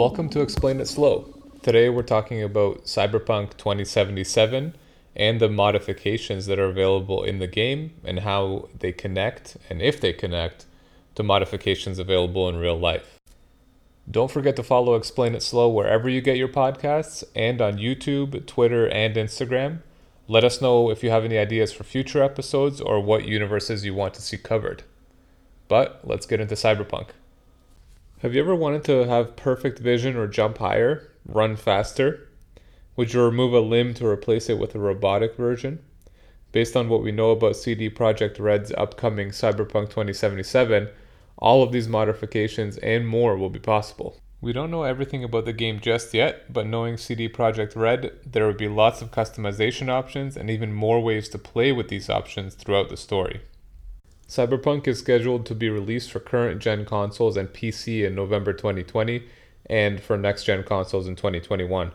Welcome to Explain It Slow. Today we're talking about Cyberpunk 2077 and the modifications that are available in the game and how they connect, and if they connect, to modifications available in real life. Don't forget to follow Explain It Slow wherever you get your podcasts and on YouTube, Twitter, and Instagram. Let us know if you have any ideas for future episodes or what universes you want to see covered. But let's get into Cyberpunk. Have you ever wanted to have perfect vision or jump higher, run faster? Would you remove a limb to replace it with a robotic version? Based on what we know about CD Projekt Red's upcoming Cyberpunk 2077, all of these modifications and more will be possible. We don't know everything about the game just yet, but knowing CD Projekt Red, there would be lots of customization options and even more ways to play with these options throughout the story. Cyberpunk is scheduled to be released for current gen consoles and PC in November 2020 and for next gen consoles in 2021.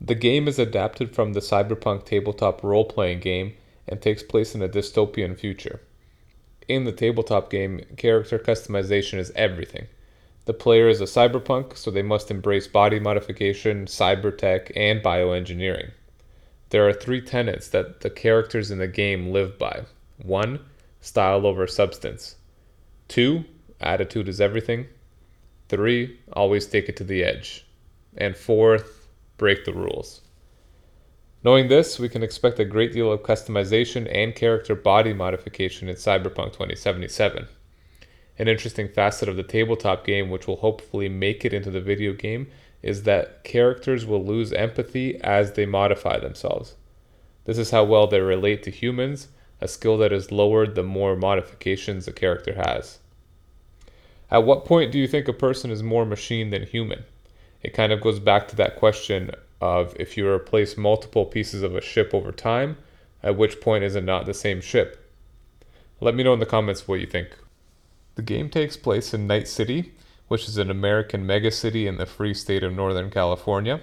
The game is adapted from the Cyberpunk tabletop role playing game and takes place in a dystopian future. In the tabletop game, character customization is everything. The player is a cyberpunk, so they must embrace body modification, cyber tech, and bioengineering. There are three tenets that the characters in the game live by. One, style over substance. Two, attitude is everything. Three, always take it to the edge. And fourth, break the rules. Knowing this, we can expect a great deal of customization and character body modification in Cyberpunk 2077. An interesting facet of the tabletop game, which will hopefully make it into the video game, is that characters will lose empathy as they modify themselves. This is how well they relate to humans a skill that is lowered the more modifications a character has. At what point do you think a person is more machine than human? It kind of goes back to that question of if you replace multiple pieces of a ship over time, at which point is it not the same ship? Let me know in the comments what you think. The game takes place in Night City, which is an American megacity in the free state of Northern California.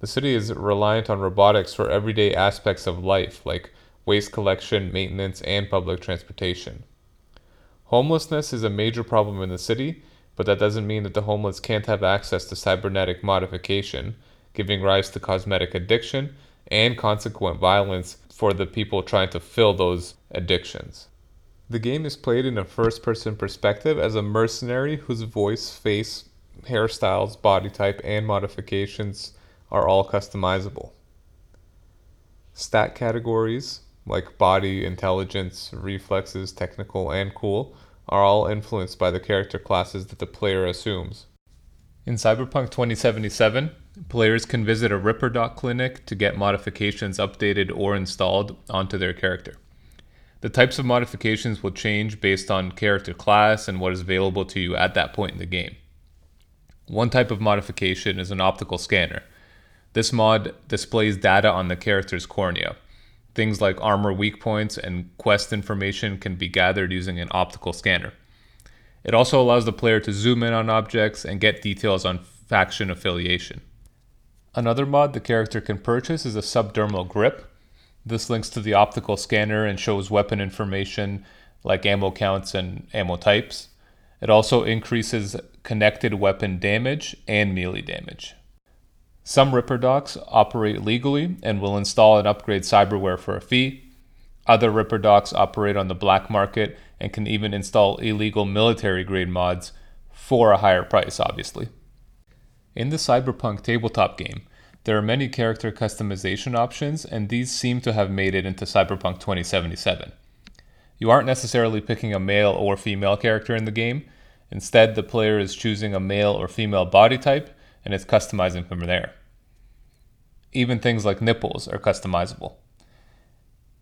The city is reliant on robotics for everyday aspects of life, like waste collection, maintenance, and public transportation. Homelessness is a major problem in the city, but that doesn't mean that the homeless can't have access to cybernetic modification, giving rise to cosmetic addiction and consequent violence for the people trying to fill those addictions. The game is played in a first person perspective as a mercenary whose voice, face, hairstyles, body type, and modifications are all customizable. Stat categories like body, intelligence, reflexes, technical, and cool, are all influenced by the character classes that the player assumes. In Cyberpunk 2077, players can visit a Ripperdoc clinic to get modifications updated or installed onto their character. The types of modifications will change based on character class and what is available to you at that point in the game. One type of modification is an optical scanner. This mod displays data on the character's cornea. Things like armor weak points and quest information can be gathered using an optical scanner. It also allows the player to zoom in on objects and get details on faction affiliation. Another mod the character can purchase is a subdermal grip. This links to the optical scanner and shows weapon information like ammo counts and ammo types. It also increases connected weapon damage and melee damage. Some Ripperdocs operate legally and will install and upgrade cyberware for a fee. Other Ripperdocs operate on the black market and can even install illegal military grade mods for a higher price, obviously. In the Cyberpunk tabletop game, there are many character customization options, and these seem to have made it into Cyberpunk 2077. You aren't necessarily picking a male or female character in the game. Instead, the player is choosing a male or female body type and it's customizing from there. Even things like nipples are customizable.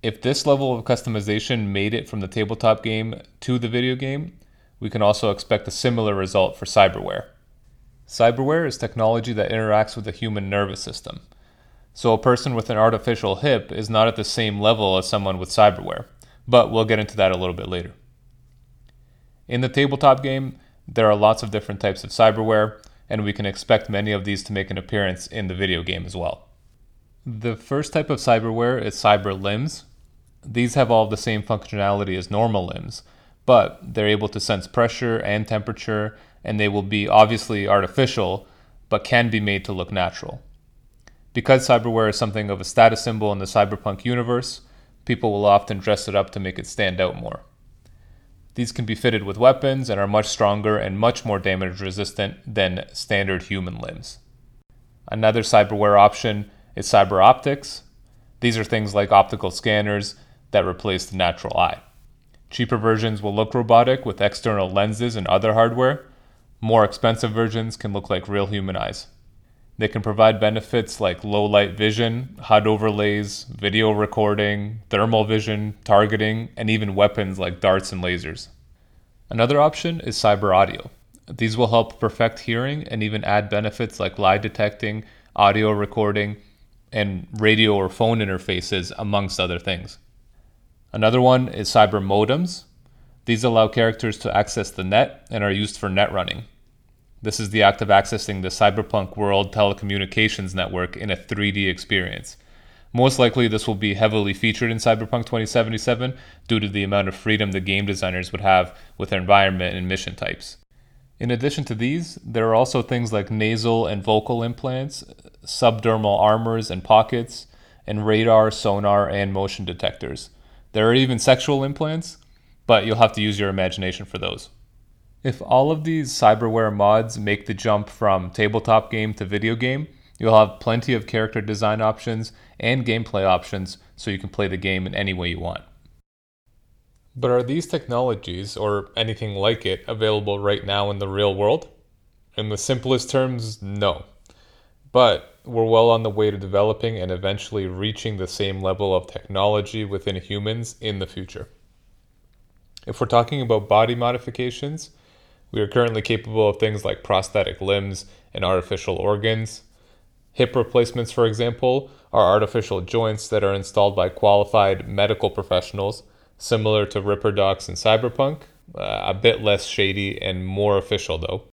If this level of customization made it from the tabletop game to the video game, we can also expect a similar result for cyberware. Cyberware is technology that interacts with the human nervous system. So a person with an artificial hip is not at the same level as someone with cyberware, but we'll get into that a little bit later. In the tabletop game, there are lots of different types of cyberware, and we can expect many of these to make an appearance in the video game as well. The first type of cyberware is cyber limbs. These have all the same functionality as normal limbs, but they're able to sense pressure and temperature, and they will be obviously artificial, but can be made to look natural. Because cyberware is something of a status symbol in the cyberpunk universe, people will often dress it up to make it stand out more. These can be fitted with weapons and are much stronger and much more damage resistant than standard human limbs. Another cyberware option is cyber optics. These are things like optical scanners that replace the natural eye. Cheaper versions will look robotic with external lenses and other hardware. More expensive versions can look like real human eyes. They can provide benefits like low light vision, HUD overlays, video recording, thermal vision, targeting, and even weapons like darts and lasers. Another option is cyber audio. These will help perfect hearing and even add benefits like lie detecting, audio recording, and radio or phone interfaces, amongst other things. Another one is cyber modems. These allow characters to access the net and are used for net running. This is the act of accessing the cyberpunk world telecommunications network in a 3D experience. Most likely, this will be heavily featured in Cyberpunk 2077 due to the amount of freedom the game designers would have with their environment and mission types. In addition to these, there are also things like nasal and vocal implants, subdermal armors and pockets, and radar, sonar, and motion detectors. There are even sexual implants, but you'll have to use your imagination for those. If all of these cyberware mods make the jump from tabletop game to video game, you'll have plenty of character design options and gameplay options so you can play the game in any way you want. But are these technologies, or anything like it, available right now in the real world? In the simplest terms, no. But we're well on the way to developing and eventually reaching the same level of technology within humans in the future. If we're talking about body modifications, we are currently capable of things like prosthetic limbs and artificial organs. Hip replacements, for example, are artificial joints that are installed by qualified medical professionals similar to Ripper Docs and Cyberpunk, uh, a bit less shady and more official though.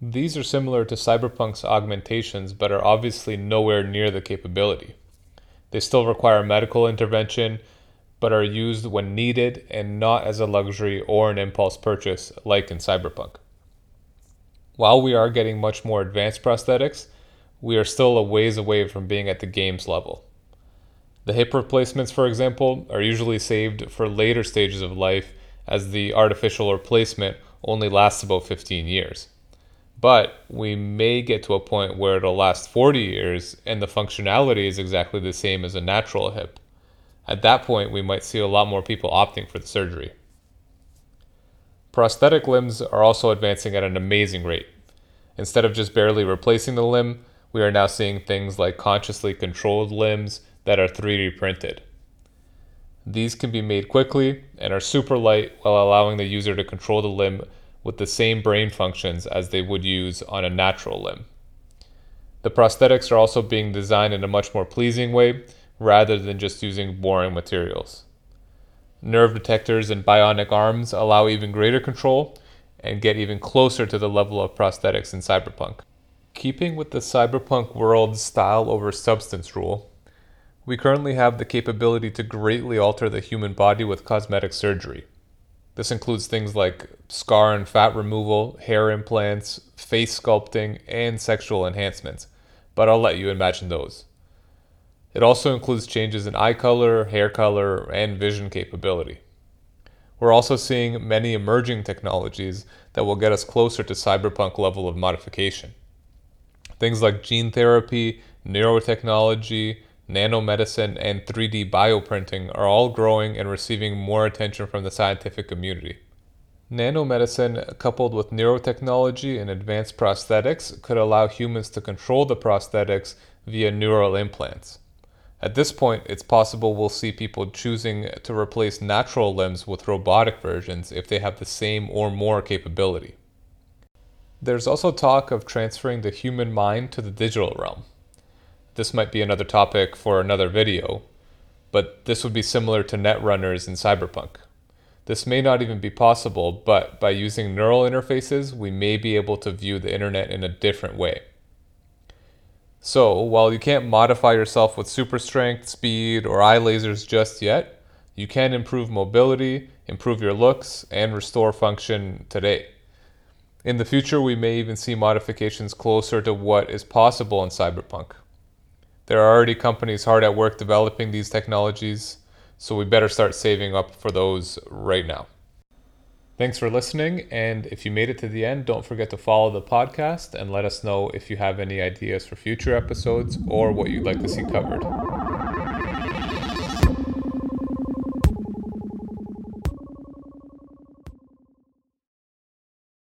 These are similar to Cyberpunk's augmentations, but are obviously nowhere near the capability. They still require medical intervention, but are used when needed and not as a luxury or an impulse purchase like in Cyberpunk. While we are getting much more advanced prosthetics, we are still a ways away from being at the game's level. The hip replacements, for example, are usually saved for later stages of life as the artificial replacement only lasts about 15 years. But we may get to a point where it'll last 40 years and the functionality is exactly the same as a natural hip. At that point, we might see a lot more people opting for the surgery. Prosthetic limbs are also advancing at an amazing rate. Instead of just barely replacing the limb, we are now seeing things like consciously controlled limbs that are 3D printed. These can be made quickly and are super light while allowing the user to control the limb with the same brain functions as they would use on a natural limb. The prosthetics are also being designed in a much more pleasing way rather than just using boring materials. Nerve detectors and bionic arms allow even greater control and get even closer to the level of prosthetics in Cyberpunk. Keeping with the Cyberpunk world's style over substance rule, we currently have the capability to greatly alter the human body with cosmetic surgery. This includes things like scar and fat removal, hair implants, face sculpting, and sexual enhancements, but I'll let you imagine those. It also includes changes in eye color, hair color, and vision capability. We're also seeing many emerging technologies that will get us closer to cyberpunk level of modification. Things like gene therapy, neurotechnology, nanomedicine, and 3D bioprinting are all growing and receiving more attention from the scientific community. Nanomedicine, coupled with neurotechnology and advanced prosthetics, could allow humans to control the prosthetics via neural implants. At this point, it's possible we'll see people choosing to replace natural limbs with robotic versions if they have the same or more capability. There's also talk of transferring the human mind to the digital realm. This might be another topic for another video, but this would be similar to netrunners in Cyberpunk. This may not even be possible, but by using neural interfaces, we may be able to view the internet in a different way. So, while you can't modify yourself with super strength, speed, or eye lasers just yet, you can improve mobility, improve your looks, and restore function today. In the future, we may even see modifications closer to what is possible in Cyberpunk. There are already companies hard at work developing these technologies, so we better start saving up for those right now. Thanks for listening, and if you made it to the end, don't forget to follow the podcast and let us know if you have any ideas for future episodes or what you'd like to see covered.